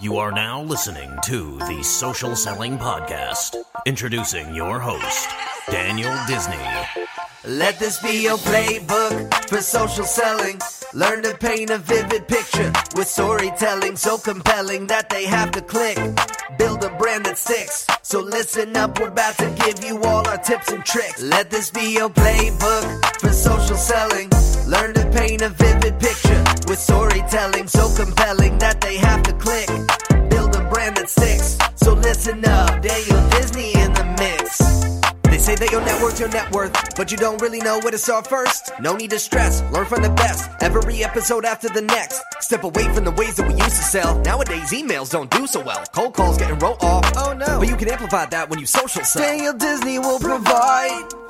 You are now listening to the Social Selling Podcast. Introducing your host, Daniel Disney. Let this be your playbook for social selling. Learn to paint a vivid picture with storytelling so compelling that they have to click. Build a brand that sticks. So listen up, we're about to give you all our tips and tricks. Let this be your playbook for social selling. Learn to paint a vivid picture with storytelling so compelling that they have to click. Build a brand that sticks. So listen up, Daniel Disney in the mix. They say that your network's your net worth, but you don't really know where to start first. No need to stress, learn from the best. Every episode after the next. Step away from the ways that we used to sell. Nowadays, emails don't do so well. Cold calls getting wrote off. Oh no. But you can amplify that when you social sell. Daniel Disney will provide.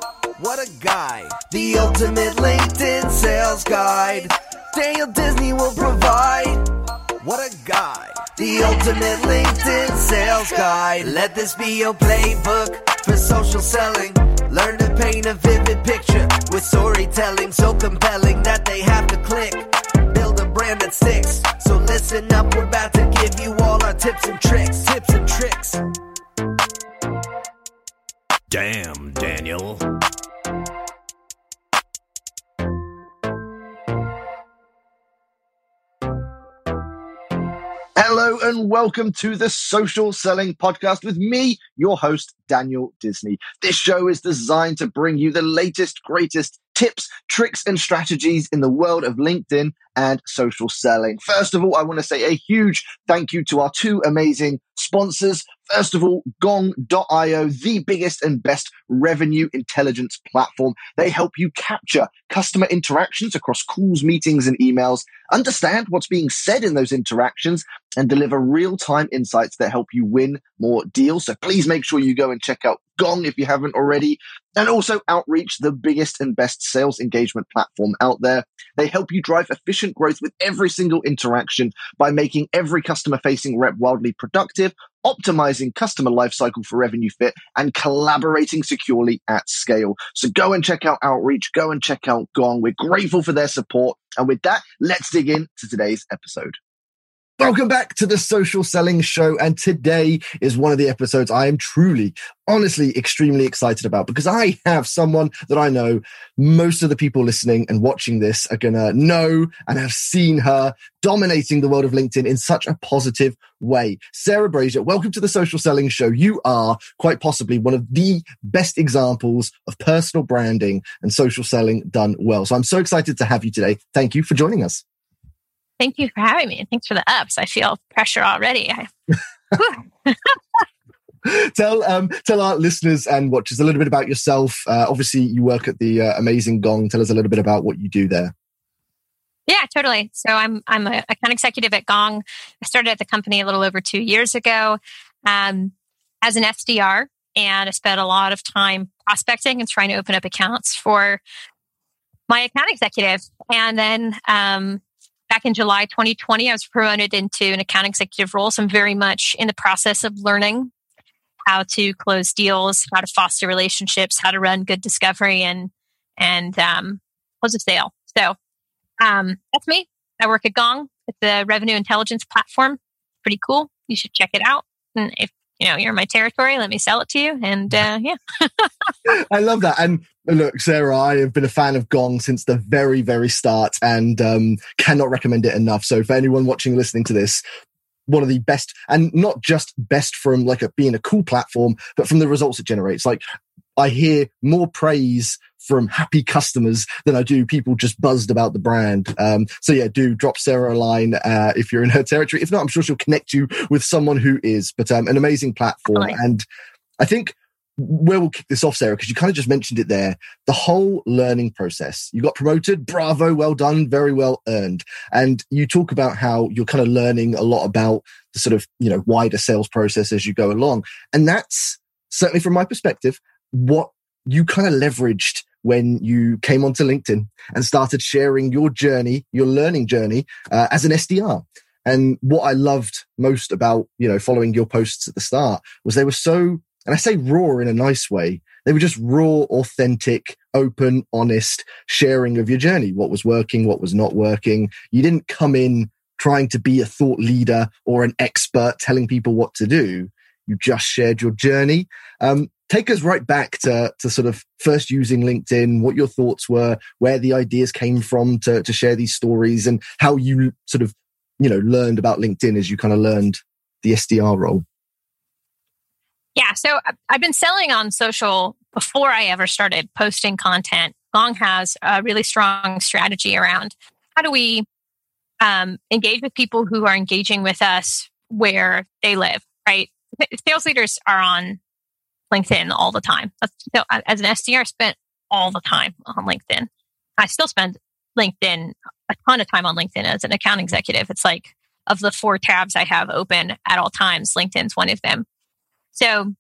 What a guy. The ultimate LinkedIn sales guide. Daniel Disney will provide. What a guy. The ultimate LinkedIn sales guide. Let this be your playbook for social selling. Learn to paint a vivid picture with storytelling so compelling that they have to click. Build a brand that sticks. So listen up, we're about to give you all our tips and tricks. Tips and tricks. Damn, Daniel. And welcome to the Social Selling Podcast with me, your host, Daniel Disney. This show is designed to bring you the latest, greatest tips, tricks, and strategies in the world of LinkedIn and social selling. First of all, I want to say a huge thank you to our two amazing sponsors. First of all, gong.io, the biggest and best revenue intelligence platform. They help you capture customer interactions across calls, meetings, and emails, understand what's being said in those interactions, and deliver real time insights that help you win more deals. So please make sure you go and check out Gong if you haven't already. And also Outreach, the biggest and best sales engagement platform out there. They help you drive efficient growth with every single interaction by making every customer facing rep wildly productive, optimizing customer lifecycle for revenue fit, and collaborating securely at scale. So go and check out Outreach, go and check out Gong. We're grateful for their support. And with that, let's dig in to today's episode. Welcome back to the Social Selling Show. And today is one of the episodes I am truly, honestly, extremely excited about because I have someone that I know most of the people listening and watching this are going to know and have seen her dominating the world of LinkedIn in such a positive way. Sarah Brazier, welcome to the Social Selling Show. You are quite possibly one of the best examples of personal branding and social selling done well. So I'm so excited to have you today. Thank you for joining us. Thank you for having me. Thanks for the ups. I feel pressure already. tell um, tell our listeners and watchers a little bit about yourself. Uh, obviously, you work at the uh, amazing Gong. Tell us a little bit about what you do there. Yeah, totally. So I'm I'm a account executive at Gong. I started at the company a little over two years ago um, as an SDR, and I spent a lot of time prospecting and trying to open up accounts for my account executive. And then um, back in July 2020, I was promoted into an account executive role. So I'm very much in the process of learning how to close deals, how to foster relationships, how to run good discovery and and um, close a sale. So um, that's me. I work at Gong. It's a revenue intelligence platform. Pretty cool. You should check it out. And if you know you're my territory, let me sell it to you. And uh, yeah, I love that. And look, Sarah, I have been a fan of Gong since the very, very start, and um, cannot recommend it enough. So for anyone watching, listening to this, one of the best and not just best from like a, being a cool platform but from the results it generates like i hear more praise from happy customers than i do people just buzzed about the brand um, so yeah do drop sarah a line uh, if you're in her territory if not i'm sure she'll connect you with someone who is but um, an amazing platform and i think where we'll kick this off, Sarah, because you kind of just mentioned it there. The whole learning process. You got promoted. Bravo. Well done. Very well earned. And you talk about how you're kind of learning a lot about the sort of, you know, wider sales process as you go along. And that's certainly from my perspective, what you kind of leveraged when you came onto LinkedIn and started sharing your journey, your learning journey uh, as an SDR. And what I loved most about, you know, following your posts at the start was they were so and I say raw in a nice way. They were just raw, authentic, open, honest sharing of your journey. What was working, what was not working. You didn't come in trying to be a thought leader or an expert telling people what to do. You just shared your journey. Um, take us right back to, to sort of first using LinkedIn, what your thoughts were, where the ideas came from to, to share these stories and how you sort of, you know, learned about LinkedIn as you kind of learned the SDR role. Yeah. So I've been selling on social before I ever started posting content. Gong has a really strong strategy around how do we um, engage with people who are engaging with us where they live, right? Sales leaders are on LinkedIn all the time. That's, so as an SDR, I spent all the time on LinkedIn. I still spend LinkedIn a ton of time on LinkedIn as an account executive. It's like of the four tabs I have open at all times, LinkedIn's one of them. So,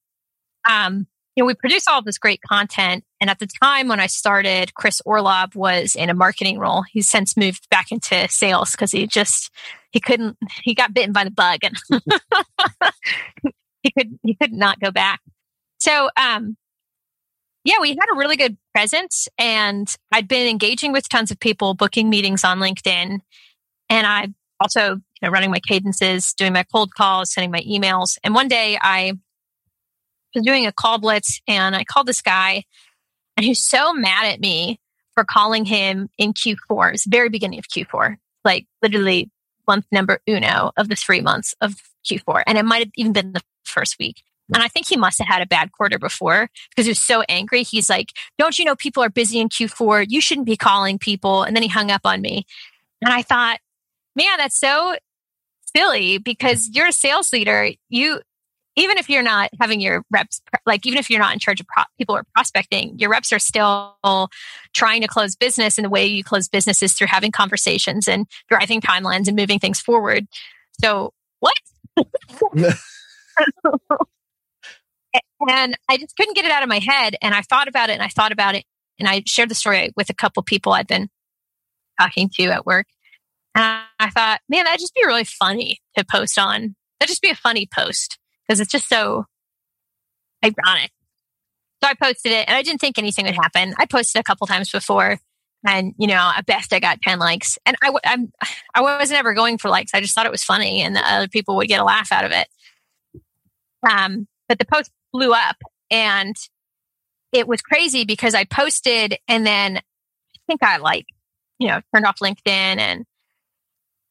um, you know, we produce all this great content. And at the time when I started, Chris Orlob was in a marketing role. He's since moved back into sales because he just, he couldn't, he got bitten by the bug and he could, he could not go back. So, um, yeah, we had a really good presence and I'd been engaging with tons of people, booking meetings on LinkedIn. And I also, you know, running my cadences, doing my cold calls, sending my emails. And one day I was doing a call blitz and I called this guy and he's so mad at me for calling him in Q4. It's very beginning of Q4, like literally month number uno of the three months of Q4. And it might have even been the first week. And I think he must have had a bad quarter before because he was so angry. He's like, Don't you know people are busy in Q4? You shouldn't be calling people. And then he hung up on me. And I thought, man, that's so silly because you're a sales leader. You even if you're not having your reps, like even if you're not in charge of pro- people are prospecting, your reps are still trying to close business. And the way you close business is through having conversations and driving timelines and moving things forward. So what? and I just couldn't get it out of my head. And I thought about it and I thought about it. And I shared the story with a couple people I'd been talking to at work. And I thought, man, that'd just be really funny to post on. That'd just be a funny post because it's just so ironic. So I posted it and I didn't think anything would happen. I posted a couple times before and, you know, at best I got 10 likes and I, I'm, I wasn't ever going for likes. I just thought it was funny and the other people would get a laugh out of it. Um, but the post blew up and it was crazy because I posted and then I think I like, you know, turned off LinkedIn and,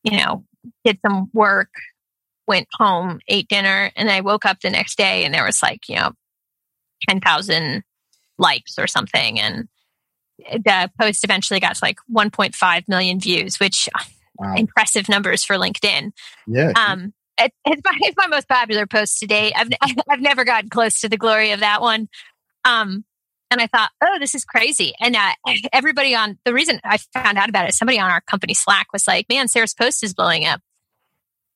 you know, did some work went home, ate dinner, and I woke up the next day and there was like, you know, 10,000 likes or something. And the post eventually got to like 1.5 million views, which wow. impressive numbers for LinkedIn. Yeah. Um, it, it's, my, it's my most popular post to date. I've, I've never gotten close to the glory of that one. Um, and I thought, oh, this is crazy. And uh, everybody on the reason I found out about it, somebody on our company Slack was like, man, Sarah's post is blowing up.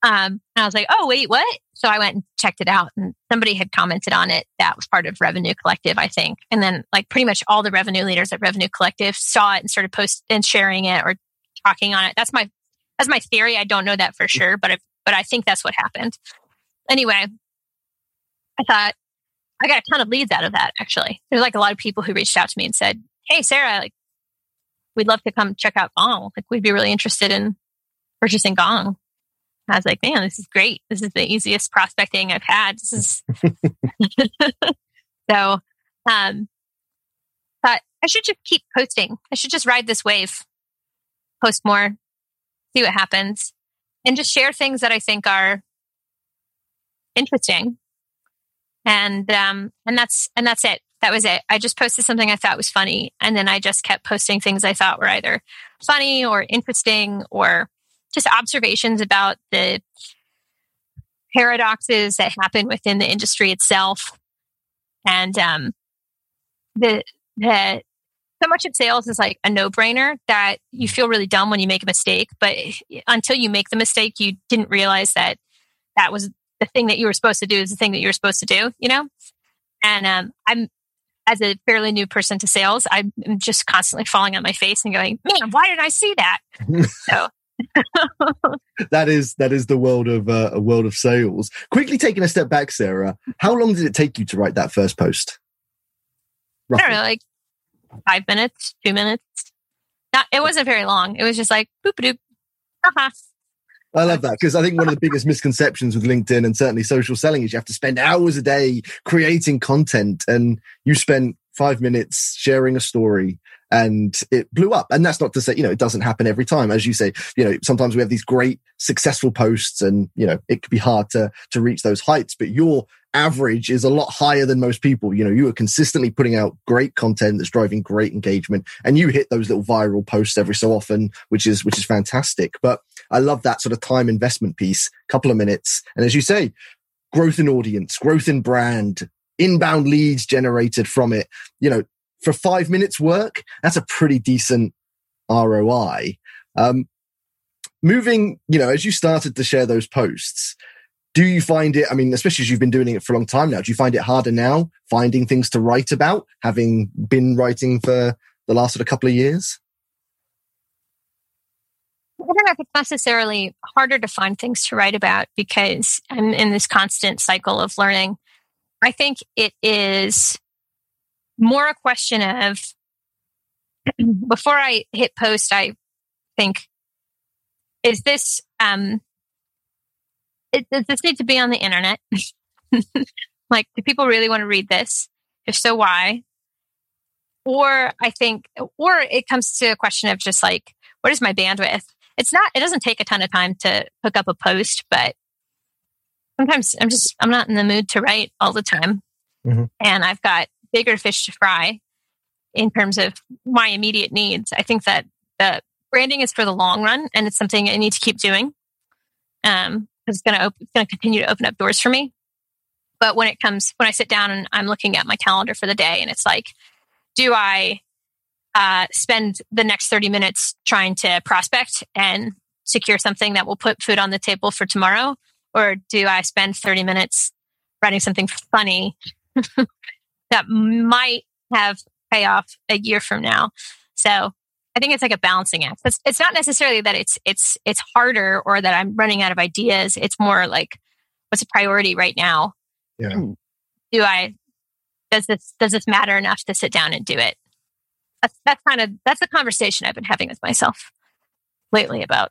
Um, and I was like, oh, wait, what? So I went and checked it out and somebody had commented on it. That was part of Revenue Collective, I think. And then like pretty much all the revenue leaders at Revenue Collective saw it and started posting and sharing it or talking on it. That's my, that's my theory. I don't know that for sure, but, if, but I think that's what happened. Anyway, I thought I got a ton of leads out of that actually. There's like a lot of people who reached out to me and said, Hey, Sarah, like, we'd love to come check out Gong. Like, we'd be really interested in purchasing Gong. I was like, man, this is great. This is the easiest prospecting I've had. This is so um thought I should just keep posting. I should just ride this wave, post more, see what happens, and just share things that I think are interesting. And um and that's and that's it. That was it. I just posted something I thought was funny, and then I just kept posting things I thought were either funny or interesting or just observations about the paradoxes that happen within the industry itself. And um, the, the so much of sales is like a no brainer that you feel really dumb when you make a mistake. But until you make the mistake, you didn't realize that that was the thing that you were supposed to do is the thing that you were supposed to do, you know? And um, I'm, as a fairly new person to sales, I'm just constantly falling on my face and going, man, why didn't I see that? so that is that is the world of uh, a world of sales. Quickly taking a step back, Sarah, how long did it take you to write that first post? I don't know, like five minutes, two minutes. Not, it wasn't very long. It was just like boop doop. Uh-huh. I love that because I think one of the biggest misconceptions with LinkedIn and certainly social selling is you have to spend hours a day creating content and you spent five minutes sharing a story and it blew up. And that's not to say, you know, it doesn't happen every time. As you say, you know, sometimes we have these great successful posts and, you know, it could be hard to, to reach those heights, but your average is a lot higher than most people. You know, you are consistently putting out great content that's driving great engagement and you hit those little viral posts every so often, which is, which is fantastic. But I love that sort of time investment piece, couple of minutes. And as you say, growth in audience, growth in brand, inbound leads generated from it. You know, for five minutes work, that's a pretty decent ROI. Um, moving, you know, as you started to share those posts, do you find it, I mean, especially as you've been doing it for a long time now, do you find it harder now finding things to write about, having been writing for the last sort of couple of years? I don't know if it's necessarily harder to find things to write about because I'm in this constant cycle of learning. I think it is more a question of before I hit post, I think, is this, um, it, does this need to be on the internet? like, do people really want to read this? If so, why? Or I think, or it comes to a question of just like, what is my bandwidth? It's not, it doesn't take a ton of time to hook up a post, but sometimes I'm just, I'm not in the mood to write all the time. Mm-hmm. And I've got bigger fish to fry in terms of my immediate needs. I think that the branding is for the long run and it's something I need to keep doing. Um, it's going to op- it's going to continue to open up doors for me. But when it comes, when I sit down and I'm looking at my calendar for the day and it's like, do I uh, spend the next 30 minutes trying to prospect and secure something that will put food on the table for tomorrow? Or do I spend 30 minutes writing something funny that might have payoff a year from now. So I think it's like a balancing act. It's, it's not necessarily that it's it's it's harder or that I'm running out of ideas. It's more like what's a priority right now. Yeah. Hmm. do I does this does this matter enough to sit down and do it? That's that's kind of that's the conversation I've been having with myself lately about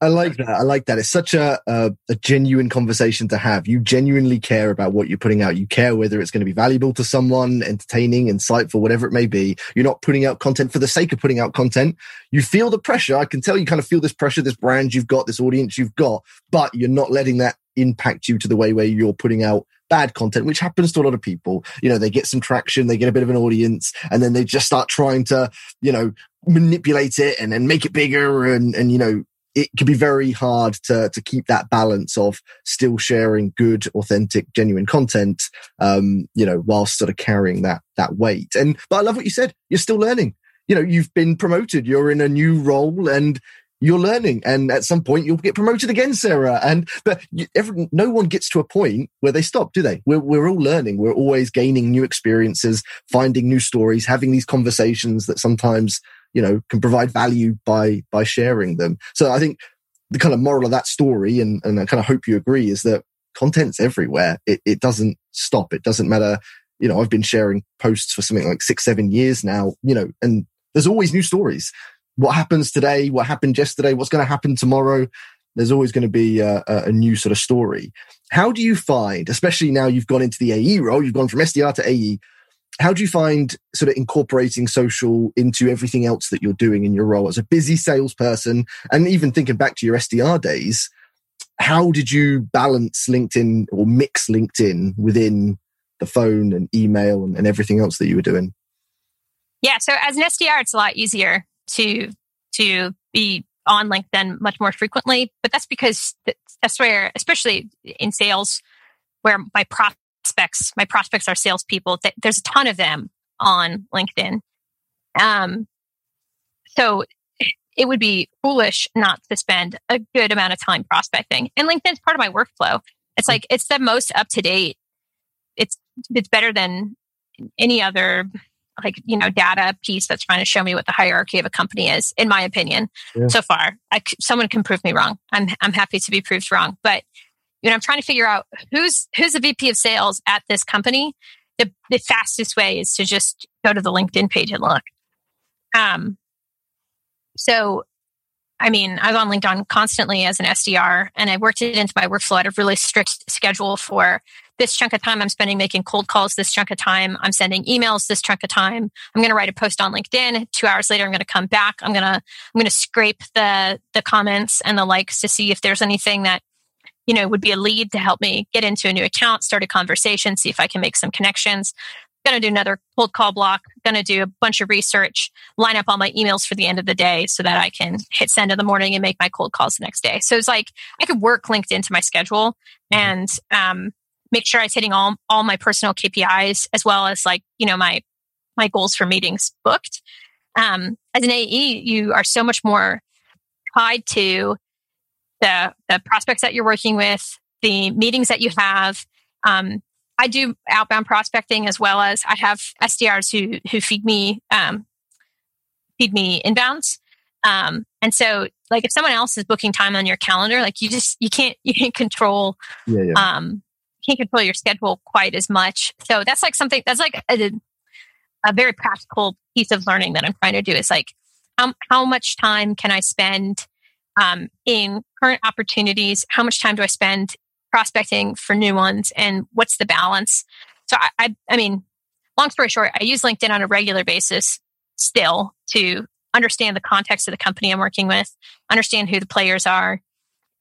I like that. I like that. It's such a, a, a genuine conversation to have. You genuinely care about what you're putting out. You care whether it's going to be valuable to someone, entertaining, insightful, whatever it may be. You're not putting out content for the sake of putting out content. You feel the pressure. I can tell you kind of feel this pressure, this brand you've got, this audience you've got, but you're not letting that impact you to the way where you're putting out bad content, which happens to a lot of people. You know, they get some traction, they get a bit of an audience, and then they just start trying to, you know, manipulate it and then make it bigger and, and, you know, it can be very hard to to keep that balance of still sharing good, authentic, genuine content, um, you know, whilst sort of carrying that that weight. And but I love what you said. You're still learning. You know, you've been promoted. You're in a new role, and you're learning. And at some point, you'll get promoted again, Sarah. And but you, every, no one gets to a point where they stop, do they? We're we're all learning. We're always gaining new experiences, finding new stories, having these conversations that sometimes you know can provide value by by sharing them. So i think the kind of moral of that story and, and i kind of hope you agree is that content's everywhere. It, it doesn't stop. It doesn't matter you know i've been sharing posts for something like six seven years now you know and there's always new stories. What happens today what happened yesterday what's going to happen tomorrow there's always going to be a, a, new sort of story. How do you find especially now you've gone into the ae role you've gone from sdr to ae how do you find sort of incorporating social into everything else that you're doing in your role as a busy salesperson and even thinking back to your SDR days? How did you balance LinkedIn or mix LinkedIn within the phone and email and, and everything else that you were doing? Yeah, so as an SDR, it's a lot easier to to be on LinkedIn much more frequently, but that's because that's where, especially in sales, where my pro prospects, my prospects are salespeople. There's a ton of them on LinkedIn. Um, so it would be foolish not to spend a good amount of time prospecting. And LinkedIn's part of my workflow. It's like it's the most up to date. It's it's better than any other like you know data piece that's trying to show me what the hierarchy of a company is in my opinion yeah. so far I, someone can prove me wrong i'm i'm happy to be proved wrong but you know, I'm trying to figure out who's who's the VP of sales at this company the, the fastest way is to just go to the LinkedIn page and look. Um, so, I mean, I was on LinkedIn constantly as an SDR and I worked it into my workflow. I had a really strict schedule for this chunk of time I'm spending making cold calls, this chunk of time I'm sending emails, this chunk of time I'm going to write a post on LinkedIn. Two hours later, I'm going to come back. I'm going to, I'm going to scrape the, the comments and the likes to see if there's anything that you know, would be a lead to help me get into a new account, start a conversation, see if I can make some connections. Going to do another cold call block. Going to do a bunch of research, line up all my emails for the end of the day so that I can hit send in the morning and make my cold calls the next day. So it's like I could work linked into my schedule and um, make sure I was hitting all all my personal KPIs as well as like you know my my goals for meetings booked. Um, as an AE, you are so much more tied to the, the prospects that you're working with, the meetings that you have. Um, I do outbound prospecting as well as I have SDRs who who feed me um, feed me inbounds. Um, and so, like, if someone else is booking time on your calendar, like you just you can't you can't control yeah, yeah. um can't control your schedule quite as much. So that's like something that's like a, a very practical piece of learning that I'm trying to do is like how how much time can I spend um, in current opportunities? How much time do I spend prospecting for new ones? And what's the balance? So I, I, I mean, long story short, I use LinkedIn on a regular basis still to understand the context of the company I'm working with, understand who the players are,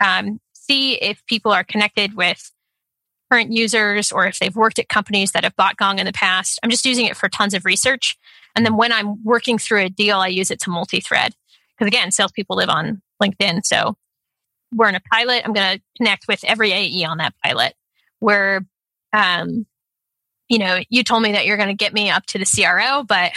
um, see if people are connected with current users or if they've worked at companies that have bought Gong in the past. I'm just using it for tons of research. And then when I'm working through a deal, I use it to multi thread. Because again, salespeople live on LinkedIn. So we're in a pilot. I'm going to connect with every AE on that pilot where, um, you know, you told me that you're going to get me up to the CRO, but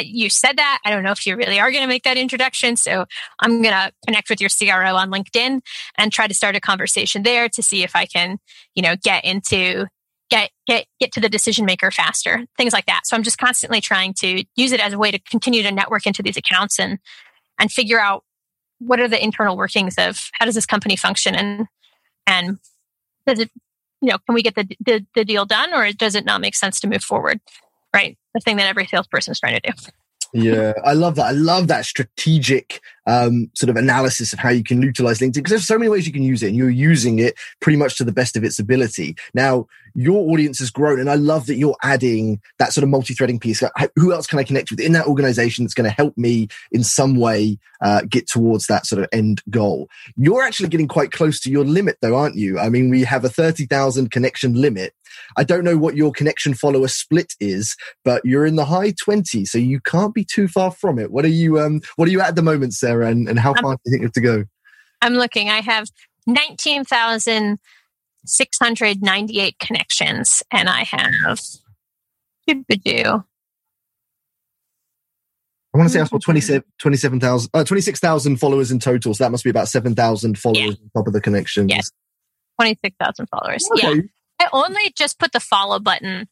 you said that. I don't know if you really are going to make that introduction. So I'm going to connect with your CRO on LinkedIn and try to start a conversation there to see if I can, you know, get into get get get to the decision maker faster things like that so i'm just constantly trying to use it as a way to continue to network into these accounts and and figure out what are the internal workings of how does this company function? And and does it you know can we get the, the, the deal done or does it not make sense to move forward? Right? The thing that every salesperson is trying to do yeah, I love that. I love that strategic um, sort of analysis of how you can utilize LinkedIn because there's so many ways you can use it and you're using it pretty much to the best of its ability. Now, your audience has grown and I love that you're adding that sort of multi-threading piece. Who else can I connect with in that organization that's going to help me in some way uh, get towards that sort of end goal? You're actually getting quite close to your limit though, aren't you? I mean, we have a 30,000 connection limit. I don't know what your connection follower split is, but you're in the high 20s, so you can't be too far from it. What are you um what are you at the moment, Sarah? and, and how far do you think you have to go? I'm looking. I have 19,698 connections, and I have. I want to say I saw 27,000, 27, uh, 26,000 followers in total. So that must be about 7,000 followers yeah. on top of the connections. Yes. 26,000 followers. Okay. Yeah. I only just put the follow button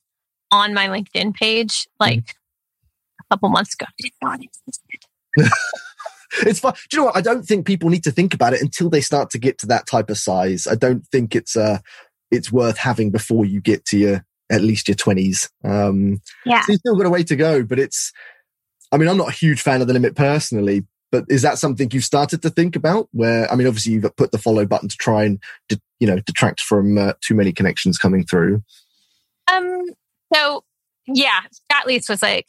on my LinkedIn page like mm-hmm. a couple months ago. Did not exist. it's fun. Do you know what? I don't think people need to think about it until they start to get to that type of size. I don't think it's uh it's worth having before you get to your at least your twenties. Um, yeah, so you've still got a way to go, but it's. I mean, I'm not a huge fan of the limit personally, but is that something you've started to think about? Where I mean, obviously you've put the follow button to try and you know detract from uh, too many connections coming through. Um. So yeah, Scott Leese was like,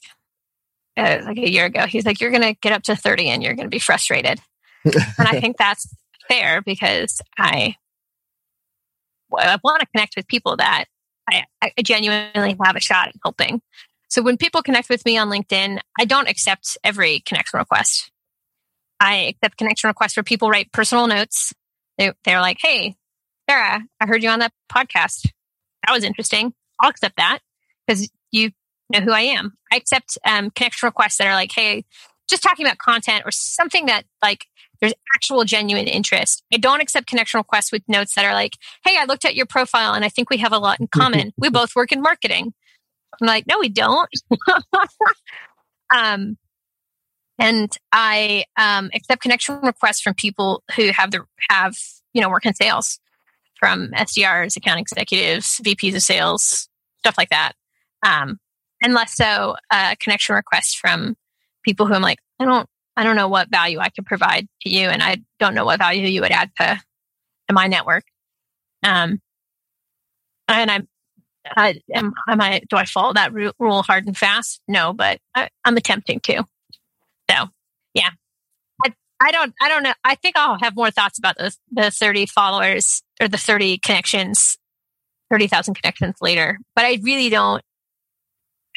uh, like a year ago. He's like, you're going to get up to 30 and you're going to be frustrated. and I think that's fair because I, I want to connect with people that I, I genuinely have a shot at helping. So when people connect with me on LinkedIn, I don't accept every connection request. I accept connection requests where people write personal notes. They, they're like, Hey, Sarah, I heard you on that podcast. That was interesting. I'll accept that because you know who I am. I accept um, connection requests that are like, hey, just talking about content or something that like there's actual genuine interest. I don't accept connection requests with notes that are like, hey, I looked at your profile and I think we have a lot in common. we both work in marketing. I'm like, no, we don't. um, and I um, accept connection requests from people who have the have you know work in sales, from SDRs, account executives, VPs of sales, stuff like that. Um, and less so uh, connection requests from people who I'm like, I don't, I don't know what value I could provide to you, and I don't know what value you would add to to my network. Um, and I'm, I am, am I, do I follow that rule hard and fast? No, but I, I'm attempting to. So, yeah, I, I don't, I don't know. I think I'll have more thoughts about the the 30 followers or the 30 connections, 30,000 connections later. But I really don't.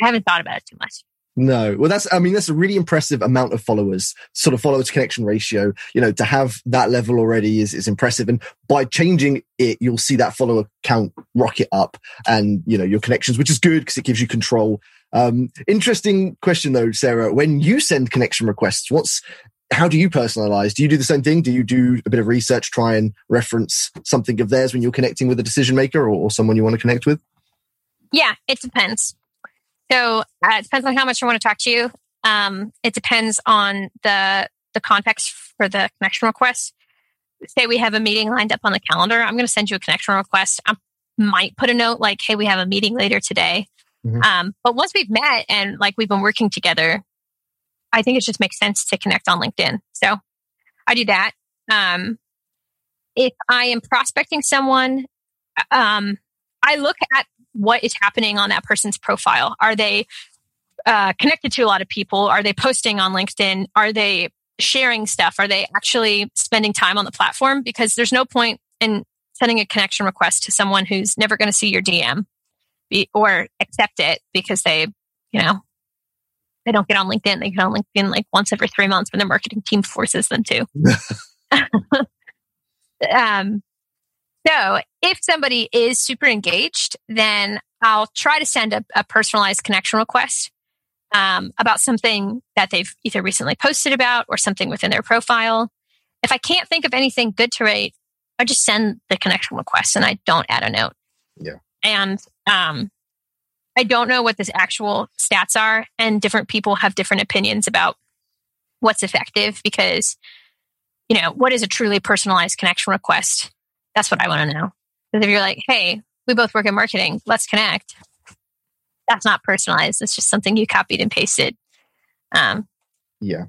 I haven't thought about it too much. No. Well, that's, I mean, that's a really impressive amount of followers, sort of follower to connection ratio. You know, to have that level already is, is impressive. And by changing it, you'll see that follower count rocket up and, you know, your connections, which is good because it gives you control. Um, interesting question though, Sarah. When you send connection requests, what's, how do you personalize? Do you do the same thing? Do you do a bit of research, try and reference something of theirs when you're connecting with a decision maker or, or someone you want to connect with? Yeah, it depends. So uh, it depends on how much I want to talk to you. Um, it depends on the the context for the connection request. Say we have a meeting lined up on the calendar. I'm going to send you a connection request. I might put a note like, "Hey, we have a meeting later today." Mm-hmm. Um, but once we've met and like we've been working together, I think it just makes sense to connect on LinkedIn. So I do that. Um, if I am prospecting someone, um, I look at what is happening on that person's profile. Are they uh, connected to a lot of people? Are they posting on LinkedIn? Are they sharing stuff? Are they actually spending time on the platform? Because there's no point in sending a connection request to someone who's never going to see your DM or accept it because they, you know, they don't get on LinkedIn. They get on LinkedIn like once every three months when their marketing team forces them to. um, so if somebody is super engaged, then I'll try to send a, a personalized connection request um, about something that they've either recently posted about or something within their profile. If I can't think of anything good to rate, I just send the connection request and I don't add a note. Yeah. And um, I don't know what the actual stats are, and different people have different opinions about what's effective because, you know, what is a truly personalized connection request? That's what I want to know. Because if you're like, hey, we both work in marketing, let's connect. That's not personalized. It's just something you copied and pasted. Um, yeah.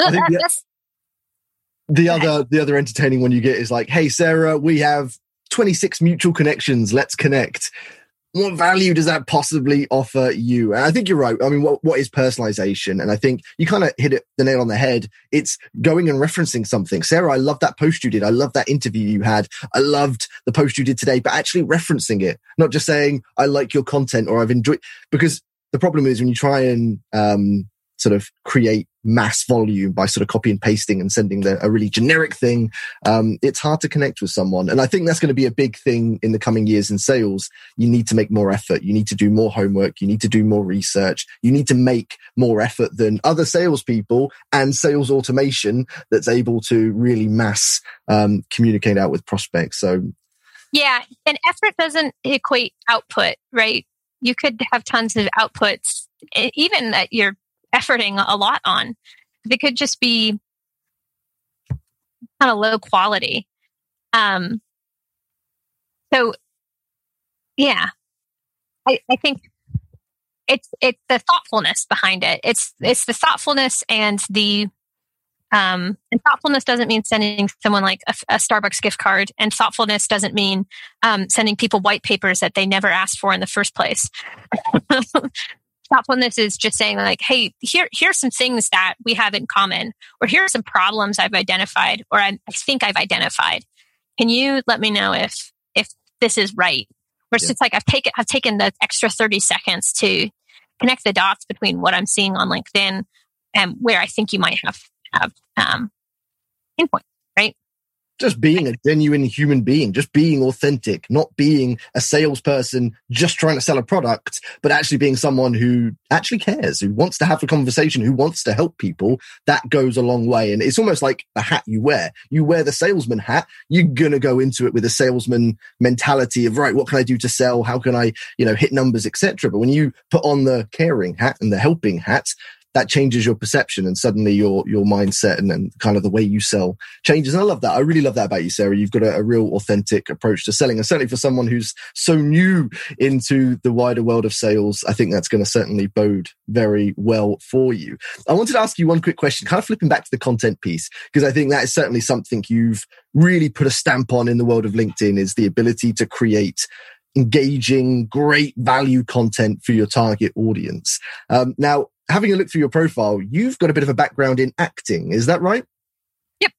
So that, the, the other the other entertaining one you get is like, hey Sarah, we have 26 mutual connections. Let's connect what value does that possibly offer you? And I think you're right. I mean, what, what is personalization? And I think you kind of hit it the nail on the head. It's going and referencing something. Sarah, I love that post you did. I love that interview you had. I loved the post you did today, but actually referencing it, not just saying, I like your content or I've enjoyed, because the problem is when you try and, um, sort of create mass volume by sort of copy and pasting and sending the, a really generic thing, um, it's hard to connect with someone. And I think that's going to be a big thing in the coming years in sales. You need to make more effort. You need to do more homework. You need to do more research. You need to make more effort than other salespeople and sales automation that's able to really mass um, communicate out with prospects. So, yeah, and effort doesn't equate output, right? You could have tons of outputs, even that you're efforting a lot on. They could just be kind of low quality. Um, so, yeah, I, I think it's it's the thoughtfulness behind it. It's it's the thoughtfulness and the um, and thoughtfulness doesn't mean sending someone like a, a Starbucks gift card, and thoughtfulness doesn't mean um, sending people white papers that they never asked for in the first place. thoughtfulness is just saying like hey here here's some things that we have in common or here are some problems i've identified or i, I think i've identified. Can you let me know if if this is right? Versus yeah. it's like i've taken i've taken the extra 30 seconds to connect the dots between what i'm seeing on linkedin and where i think you might have have um pinpoint just being a genuine human being, just being authentic, not being a salesperson just trying to sell a product, but actually being someone who actually cares, who wants to have a conversation, who wants to help people. That goes a long way. And it's almost like a hat you wear. You wear the salesman hat, you're going to go into it with a salesman mentality of, right, what can I do to sell? How can I, you know, hit numbers, etc. But when you put on the caring hat and the helping hat, that changes your perception and suddenly your your mindset and, and kind of the way you sell changes. And I love that. I really love that about you, Sarah. You've got a, a real authentic approach to selling, and certainly for someone who's so new into the wider world of sales, I think that's going to certainly bode very well for you. I wanted to ask you one quick question, kind of flipping back to the content piece, because I think that is certainly something you've really put a stamp on in the world of LinkedIn is the ability to create engaging, great value content for your target audience. Um, now, having a look through your profile, you've got a bit of a background in acting. Is that right? Yep.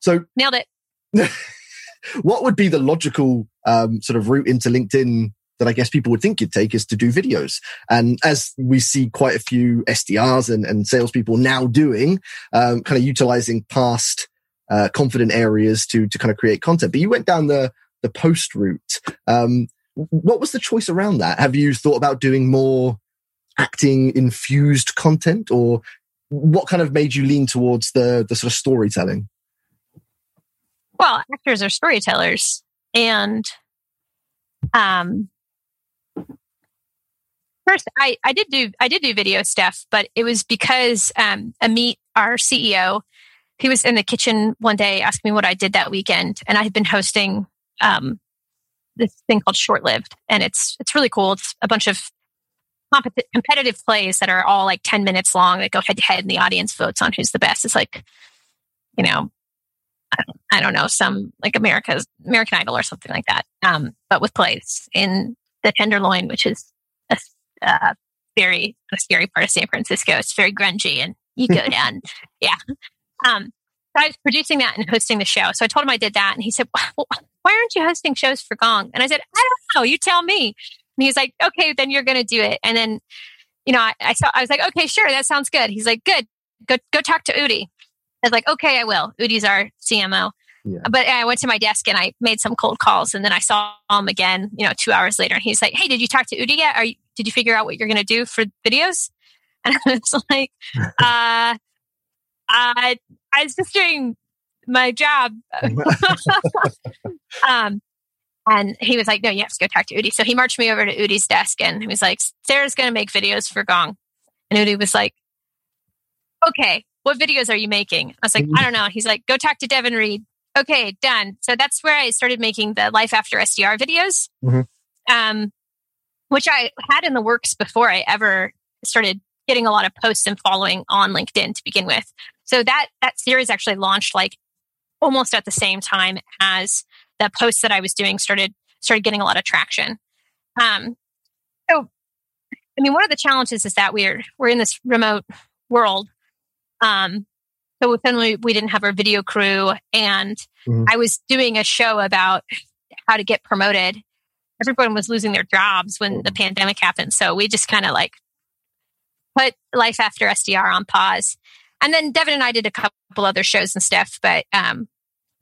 So nailed it. what would be the logical um, sort of route into LinkedIn that I guess people would think you'd take is to do videos. And as we see quite a few SDRs and, and salespeople now doing, um, kind of utilizing past uh, confident areas to to kind of create content. But you went down the the post route. Um, what was the choice around that? Have you thought about doing more acting infused content, or what kind of made you lean towards the the sort of storytelling? Well, actors are storytellers, and um, first I I did do I did do video stuff, but it was because um, Amit, our CEO, he was in the kitchen one day asking me what I did that weekend, and I had been hosting um, this thing called Short Lived, and it's it's really cool. It's a bunch of compet- competitive plays that are all like ten minutes long that go head to head, and the audience votes on who's the best. It's like, you know, I don't, I don't know, some like America's American Idol or something like that, um, but with plays in the Tenderloin, which is a, a very a scary part of San Francisco. It's very grungy, and you go down, yeah. Um, so I was producing that and hosting the show. So I told him I did that, and he said, well, "Why aren't you hosting shows for Gong?" And I said, "I don't know. You tell me." And he's like, "Okay, then you're going to do it." And then, you know, I, I saw. I was like, "Okay, sure, that sounds good." He's like, "Good. Go go talk to Udi." I was like, "Okay, I will." Udi's our CMO. Yeah. But I went to my desk and I made some cold calls, and then I saw him again. You know, two hours later, and he's like, "Hey, did you talk to Udi yet? Are you, did you figure out what you're going to do for videos?" And I was like, uh, I I was just doing my job. um, and he was like, no, you have to go talk to Udi. So he marched me over to Udi's desk and he was like, Sarah's going to make videos for Gong. And Udi was like, okay, what videos are you making? I was like, I don't know. He's like, go talk to Devin Reed. Okay, done. So that's where I started making the Life After SDR videos, mm-hmm. um, which I had in the works before I ever started getting a lot of posts and following on LinkedIn to begin with. So that that series actually launched like almost at the same time as the posts that I was doing started started getting a lot of traction. Um, so, I mean, one of the challenges is that we're we're in this remote world. Um, so then we, we didn't have our video crew, and mm-hmm. I was doing a show about how to get promoted. Everyone was losing their jobs when the pandemic happened, so we just kind of like put life after SDR on pause and then Devin and I did a couple other shows and stuff, but um,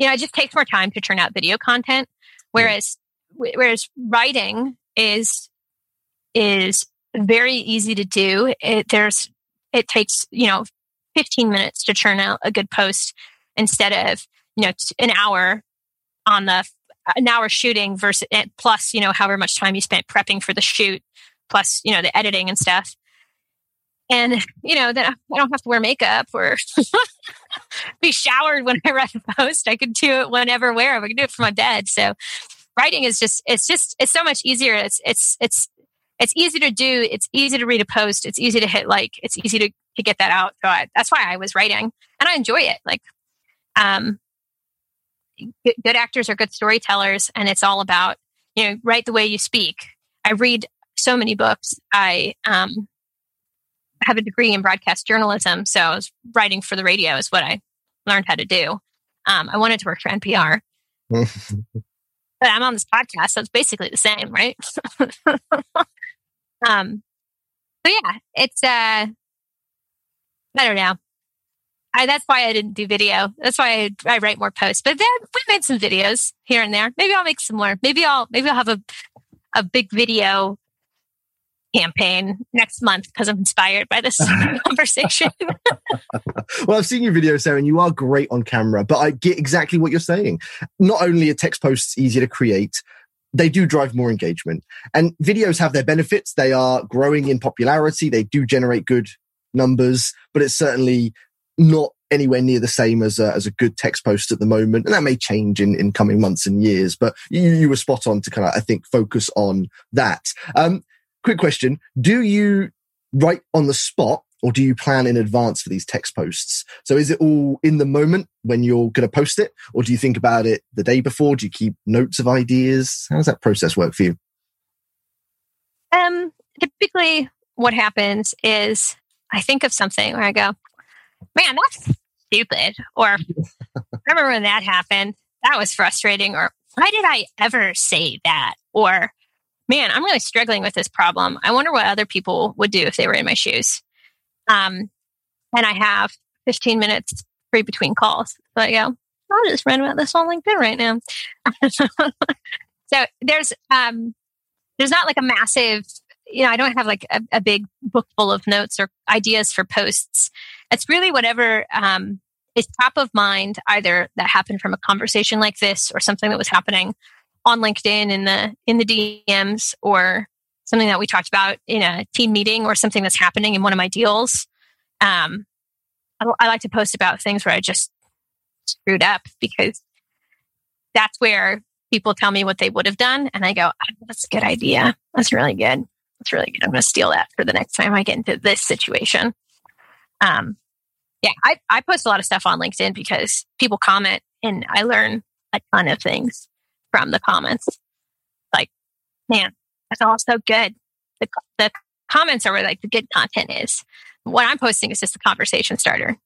you know, it just takes more time to turn out video content. Whereas, yeah. whereas writing is is very easy to do. It, there's it takes you know 15 minutes to churn out a good post instead of you know an hour on the an hour shooting versus eh, plus you know however much time you spent prepping for the shoot plus you know the editing and stuff and you know then i don't have to wear makeup or be showered when i write a post. I could do it whenever wherever. I can do it from my bed so writing is just it's just it's so much easier. It's it's it's it's easy to do. It's easy to read a post. It's easy to hit like it's easy to, to get that out. So I, that's why i was writing and i enjoy it. Like um good, good actors are good storytellers and it's all about you know write the way you speak. I read so many books. I um have a degree in broadcast journalism, so I was writing for the radio is what I learned how to do. Um, I wanted to work for NPR, but I'm on this podcast, so it's basically the same, right? um, so yeah, it's uh, I don't know. I, that's why I didn't do video. That's why I, I write more posts. But then we made some videos here and there. Maybe I'll make some more. Maybe I'll maybe I'll have a a big video campaign next month because I'm inspired by this conversation. well, I've seen your video, Sarah, and you are great on camera, but I get exactly what you're saying. Not only are text posts easier to create, they do drive more engagement. And videos have their benefits. They are growing in popularity. They do generate good numbers, but it's certainly not anywhere near the same as a, as a good text post at the moment. And that may change in, in coming months and years, but you, you were spot on to kind of, I think, focus on that. Um, quick question. Do you write on the spot or do you plan in advance for these text posts? So is it all in the moment when you're going to post it or do you think about it the day before? Do you keep notes of ideas? How does that process work for you? Um, typically what happens is I think of something where I go, man, that's stupid. Or I remember when that happened. That was frustrating. Or why did I ever say that? Or man, I'm really struggling with this problem. I wonder what other people would do if they were in my shoes. Um, and I have 15 minutes free between calls. So I go, I'll just run about this on LinkedIn right now. so there's um there's not like a massive you know, I don't have like a, a, big book full of notes or ideas for posts. It's really whatever um, is top of mind, either that happened from a conversation like this or something that was happening on LinkedIn in the in the DMs or something that we talked about in a team meeting or something that's happening in one of my deals. Um, I, I like to post about things where I just screwed up because that's where people tell me what they would have done, and I go, oh, "That's a good idea. That's really good." That's really good. I'm going to steal that for the next time I get into this situation. Um, yeah, I, I post a lot of stuff on LinkedIn because people comment and I learn a ton of things from the comments. Like, man, that's all so good. The, the comments are where like the good content is. What I'm posting is just a conversation starter,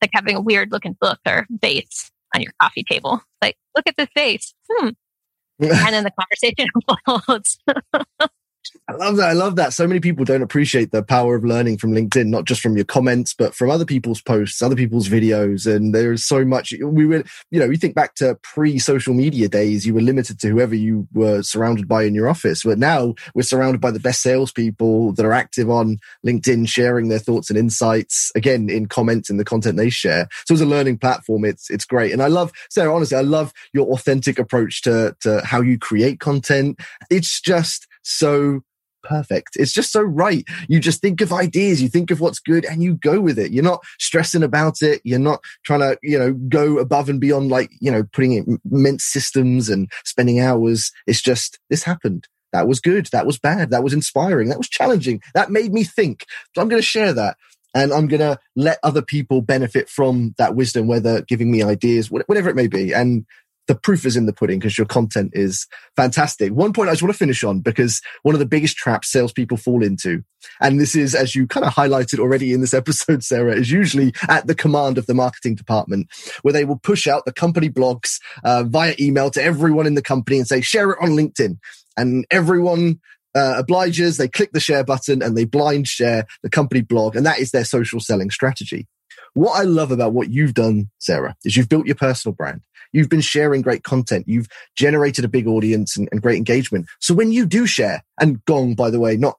like having a weird looking book or vase on your coffee table. Like, look at this vase. Hmm. and then the conversation unfolds. I love that. I love that. So many people don't appreciate the power of learning from LinkedIn, not just from your comments, but from other people's posts, other people's videos. And there's so much. We were, you know, you think back to pre social media days, you were limited to whoever you were surrounded by in your office. But now we're surrounded by the best salespeople that are active on LinkedIn, sharing their thoughts and insights, again, in comments in the content they share. So as a learning platform, it's, it's great. And I love, Sarah, honestly, I love your authentic approach to, to how you create content. It's just so perfect. It's just so right. You just think of ideas, you think of what's good and you go with it. You're not stressing about it. You're not trying to, you know, go above and beyond like, you know, putting in immense systems and spending hours. It's just, this happened. That was good. That was bad. That was inspiring. That was challenging. That made me think. So I'm going to share that. And I'm going to let other people benefit from that wisdom, whether giving me ideas, whatever it may be. And the proof is in the pudding because your content is fantastic. One point I just want to finish on because one of the biggest traps salespeople fall into, and this is, as you kind of highlighted already in this episode, Sarah, is usually at the command of the marketing department, where they will push out the company blogs uh, via email to everyone in the company and say, share it on LinkedIn. And everyone uh, obliges, they click the share button and they blind share the company blog. And that is their social selling strategy. What I love about what you've done, Sarah, is you've built your personal brand. You've been sharing great content. You've generated a big audience and, and great engagement. So when you do share, and Gong, by the way, not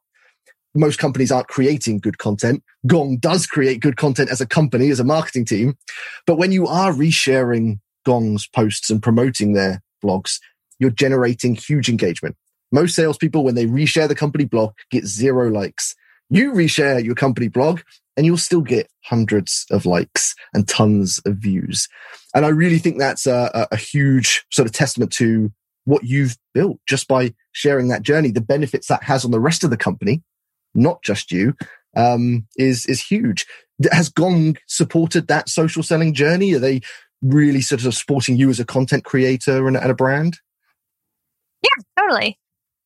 most companies aren't creating good content. Gong does create good content as a company, as a marketing team. But when you are resharing Gong's posts and promoting their blogs, you're generating huge engagement. Most salespeople, when they reshare the company blog, get zero likes. You reshare your company blog and you'll still get hundreds of likes and tons of views. And I really think that's a, a huge sort of testament to what you've built just by sharing that journey. The benefits that has on the rest of the company, not just you, um, is is huge. Has Gong supported that social selling journey? Are they really sort of supporting you as a content creator and, and a brand? Yeah, totally.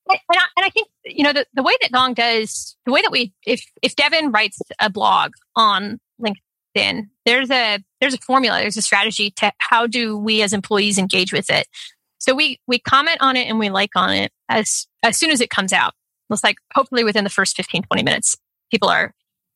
And I, and I think you know the, the way that Gong does the way that we if if Devin writes a blog on LinkedIn, there's a there's a formula, there's a strategy to how do we as employees engage with it. So we we comment on it and we like on it as as soon as it comes out. It's like hopefully within the first 15, 20 minutes, people are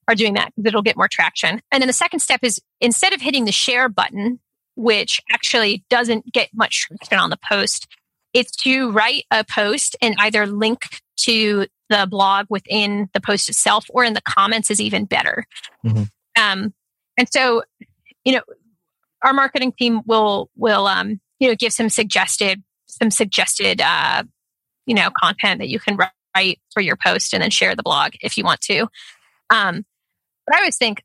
are doing that because it'll get more traction. And then the second step is instead of hitting the share button, which actually doesn't get much traction on the post, it's to write a post and either link to the blog within the post itself or in the comments is even better. Mm-hmm. Um, and so, you know, our marketing team will will um, you know give some suggested some suggested uh, you know content that you can write for your post and then share the blog if you want to. Um, but I always think,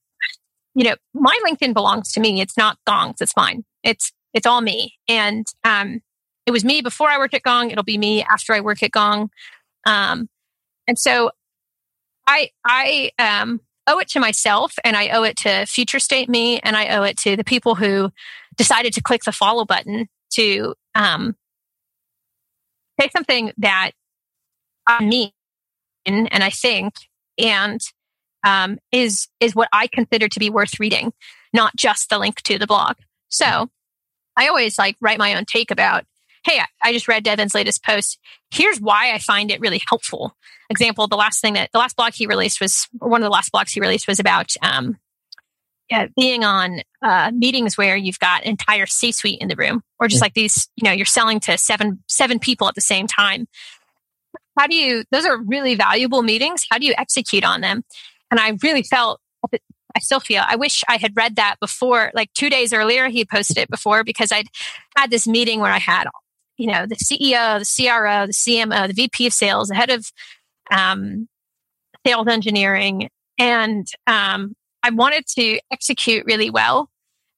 you know, my LinkedIn belongs to me. It's not Gong's. It's mine. It's it's all me. And um, it was me before I worked at Gong. It'll be me after I work at Gong. Um, and so I I um, owe it to myself, and I owe it to future state me, and I owe it to the people who decided to click the follow button to um, say something that I mean and I think and um, is is what I consider to be worth reading, not just the link to the blog. So I always like write my own take about, hey, I just read Devin's latest post. Here's why I find it really helpful. Example: the last thing that the last blog he released was, or one of the last blogs he released was about um, yeah, being on uh, meetings where you've got entire C-suite in the room, or just like these, you know, you're selling to seven seven people at the same time. How do you? Those are really valuable meetings. How do you execute on them? And I really felt, I still feel, I wish I had read that before, like two days earlier, he posted it before because I'd had this meeting where I had, you know, the CEO, the CRO, the CMO, the VP of sales, the head of um, sales engineering. And um, I wanted to execute really well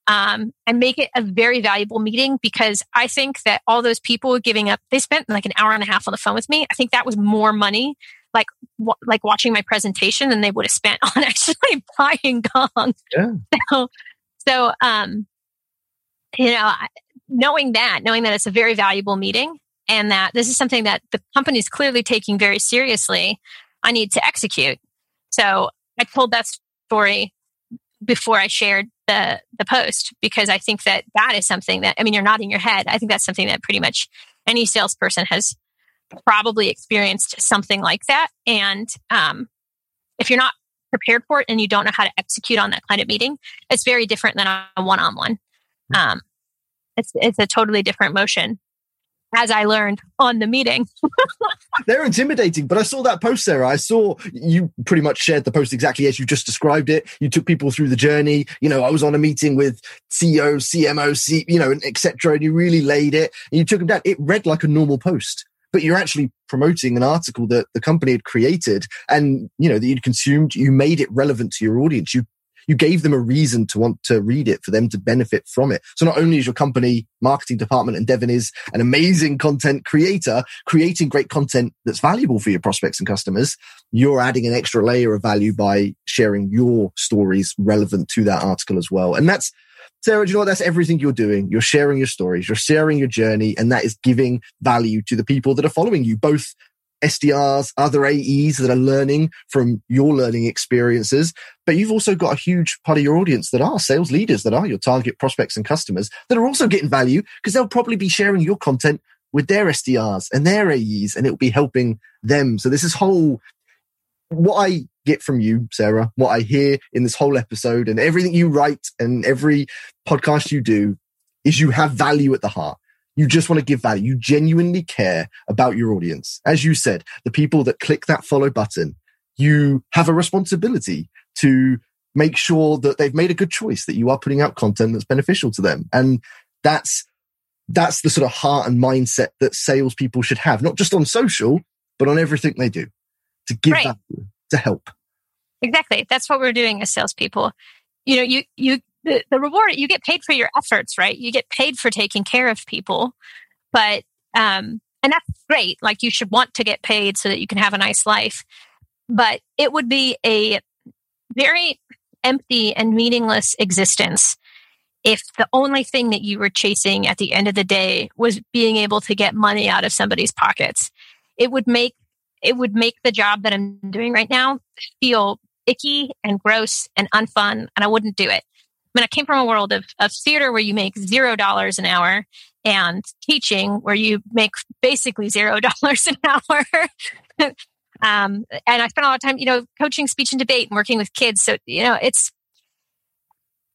um, and make it a very valuable meeting because I think that all those people giving up, they spent like an hour and a half on the phone with me. I think that was more money like w- like watching my presentation than they would have spent on actually buying Gong. Yeah. So, so um, you know, knowing that, knowing that it's a very valuable meeting and that this is something that the company is clearly taking very seriously, I need to execute. So I told that story before I shared the the post because I think that that is something that I mean you're nodding your head. I think that's something that pretty much any salesperson has probably experienced something like that. And um, if you're not prepared for it and you don't know how to execute on that kind of meeting, it's very different than a one on one. It's it's a totally different motion. As I learned on the meeting, they're intimidating. But I saw that post, Sarah. I saw you pretty much shared the post exactly as you just described it. You took people through the journey. You know, I was on a meeting with CEO, CMO, C, you know, etc. And you really laid it. And you took them down. It read like a normal post but you're actually promoting an article that the company had created and you know that you'd consumed you made it relevant to your audience you you gave them a reason to want to read it for them to benefit from it so not only is your company marketing department and devin is an amazing content creator creating great content that's valuable for your prospects and customers you're adding an extra layer of value by sharing your stories relevant to that article as well and that's Sarah, do you know what? That's everything you're doing. You're sharing your stories, you're sharing your journey, and that is giving value to the people that are following you, both SDRs, other AEs that are learning from your learning experiences. But you've also got a huge part of your audience that are sales leaders, that are your target prospects and customers that are also getting value because they'll probably be sharing your content with their SDRs and their AEs and it will be helping them. So this is whole, what I get from you, Sarah, what I hear in this whole episode and everything you write and every podcast you do is you have value at the heart. You just want to give value. You genuinely care about your audience. As you said, the people that click that follow button, you have a responsibility to make sure that they've made a good choice, that you are putting out content that's beneficial to them. And that's, that's the sort of heart and mindset that salespeople should have, not just on social, but on everything they do to give right. value, to help. Exactly. That's what we're doing as salespeople. You know, you, you, the, the reward, you get paid for your efforts, right? You get paid for taking care of people. But, um, and that's great. Like you should want to get paid so that you can have a nice life. But it would be a very empty and meaningless existence if the only thing that you were chasing at the end of the day was being able to get money out of somebody's pockets. It would make it would make the job that I'm doing right now feel icky and gross and unfun, and I wouldn't do it. I mean, I came from a world of, of theater where you make zero dollars an hour and teaching where you make basically zero dollars an hour. um, and I spent a lot of time, you know, coaching speech and debate and working with kids. So, you know, it's,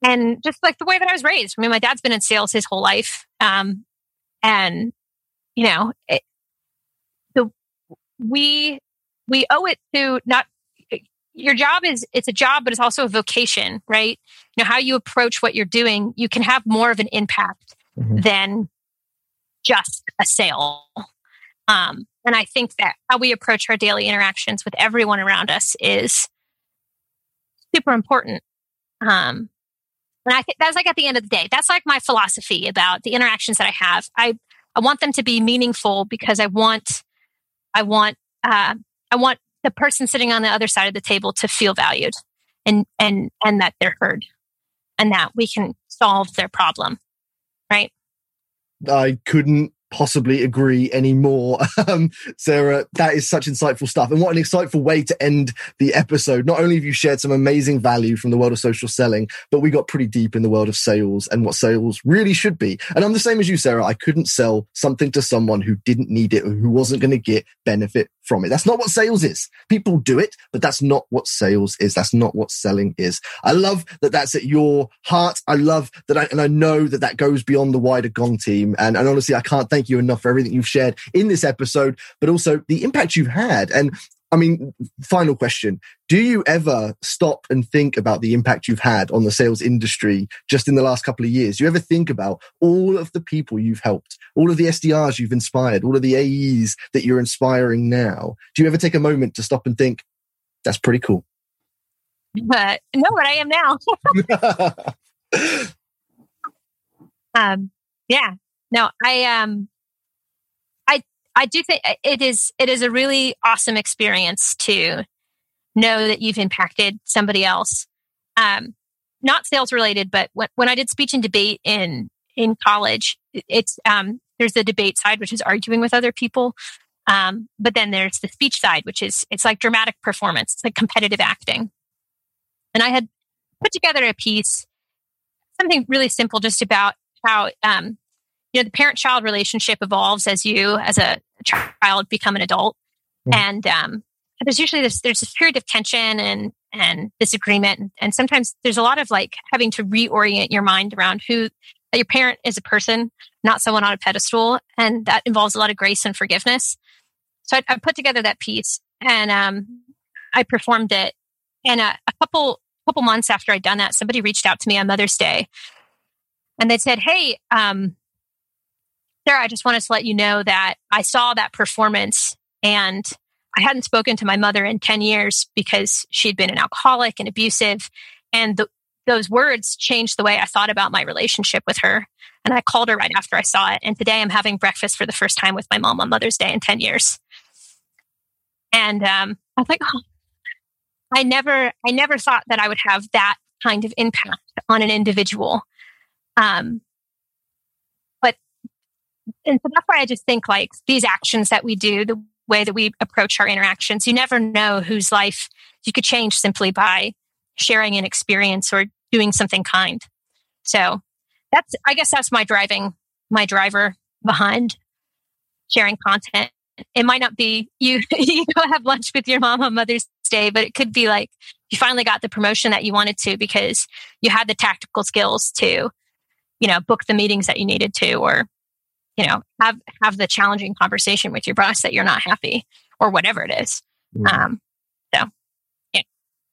and just like the way that I was raised. I mean, my dad's been in sales his whole life. Um, and, you know, it, we, we owe it to not your job is it's a job but it's also a vocation right you know how you approach what you're doing you can have more of an impact mm-hmm. than just a sale um, and i think that how we approach our daily interactions with everyone around us is super important. Um, and I think that's like at the end of the day, that's like my philosophy about the interactions that I have. I, I want them to be meaningful because I want, I want, uh, I want the person sitting on the other side of the table to feel valued and, and, and that they're heard and that we can solve their problem. Right. I couldn't possibly agree anymore. Um, Sarah, that is such insightful stuff. And what an insightful way to end the episode. Not only have you shared some amazing value from the world of social selling, but we got pretty deep in the world of sales and what sales really should be. And I'm the same as you, Sarah. I couldn't sell something to someone who didn't need it or who wasn't going to get benefit from it. That's not what sales is. People do it, but that's not what sales is. That's not what selling is. I love that that's at your heart. I love that. I, and I know that that goes beyond the wider Gong team. And, and honestly, I can't thank you enough for everything you've shared in this episode, but also the impact you've had. And I mean, final question. Do you ever stop and think about the impact you've had on the sales industry just in the last couple of years? Do you ever think about all of the people you've helped, all of the SDRs you've inspired, all of the AEs that you're inspiring now? Do you ever take a moment to stop and think, that's pretty cool? But no, but I am now. um, yeah, no, I, um, I do think it is it is a really awesome experience to know that you've impacted somebody else. Um, not sales related, but when, when I did speech and debate in in college, it's um, there's the debate side, which is arguing with other people, um, but then there's the speech side, which is it's like dramatic performance, it's like competitive acting. And I had put together a piece, something really simple, just about how um, you know the parent child relationship evolves as you as a child become an adult. Mm-hmm. and um, there's usually this there's this period of tension and and disagreement. And, and sometimes there's a lot of like having to reorient your mind around who your parent is a person not someone on a pedestal. And that involves a lot of grace and forgiveness. So i, I put together that piece and um, i performed it. And a, a couple couple months after i'd done that somebody reached out to me on mother's day. And they said hey um, Sarah, I just wanted to let you know that I saw that performance and I hadn't spoken to my mother in 10 years because she'd been an alcoholic and abusive. And the, those words changed the way I thought about my relationship with her. And I called her right after I saw it. And today I'm having breakfast for the first time with my mom on Mother's Day in 10 years. And um, I was like, oh, I never, I never thought that I would have that kind of impact on an individual. Um, and so that's why I just think like these actions that we do, the way that we approach our interactions, you never know whose life you could change simply by sharing an experience or doing something kind. So that's, I guess that's my driving, my driver behind sharing content. It might not be you, you go have lunch with your mom on Mother's Day, but it could be like you finally got the promotion that you wanted to because you had the tactical skills to, you know, book the meetings that you needed to, or you know have have the challenging conversation with your boss that you're not happy or whatever it is. Mm. um so yeah.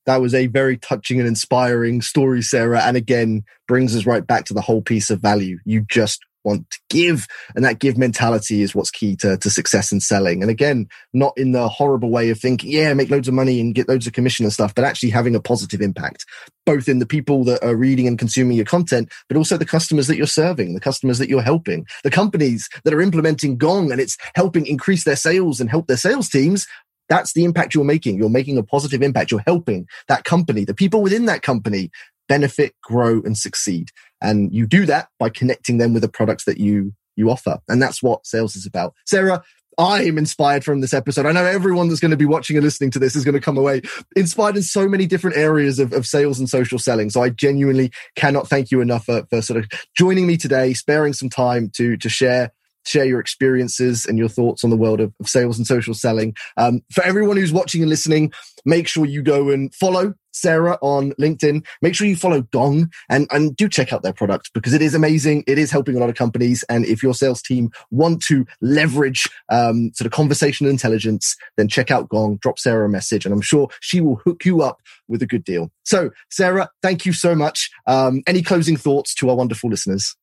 That was a very touching and inspiring story sarah and again brings us right back to the whole piece of value. You just want to give. And that give mentality is what's key to, to success in selling. And again, not in the horrible way of thinking, yeah, make loads of money and get loads of commission and stuff, but actually having a positive impact, both in the people that are reading and consuming your content, but also the customers that you're serving, the customers that you're helping, the companies that are implementing Gong and it's helping increase their sales and help their sales teams. That's the impact you're making. You're making a positive impact. You're helping that company, the people within that company benefit, grow and succeed. And you do that by connecting them with the products that you, you offer. And that's what sales is about. Sarah, I am inspired from this episode. I know everyone that's going to be watching and listening to this is going to come away inspired in so many different areas of, of sales and social selling. So I genuinely cannot thank you enough for, for sort of joining me today, sparing some time to, to share share your experiences and your thoughts on the world of, of sales and social selling. Um, for everyone who's watching and listening, make sure you go and follow Sarah on LinkedIn. Make sure you follow Gong and, and do check out their product because it is amazing. It is helping a lot of companies. And if your sales team want to leverage um, sort of conversational intelligence, then check out Gong, drop Sarah a message, and I'm sure she will hook you up with a good deal. So, Sarah, thank you so much. Um, any closing thoughts to our wonderful listeners?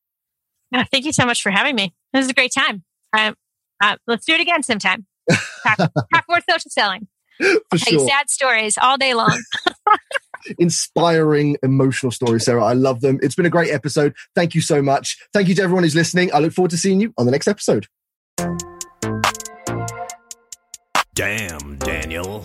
Yeah, thank you so much for having me. This is a great time. Uh, uh, let's do it again sometime. Talk, talk more social selling. For sure. sad stories all day long. inspiring, emotional stories, Sarah. I love them. It's been a great episode. Thank you so much. Thank you to everyone who's listening. I look forward to seeing you on the next episode. Damn, Daniel.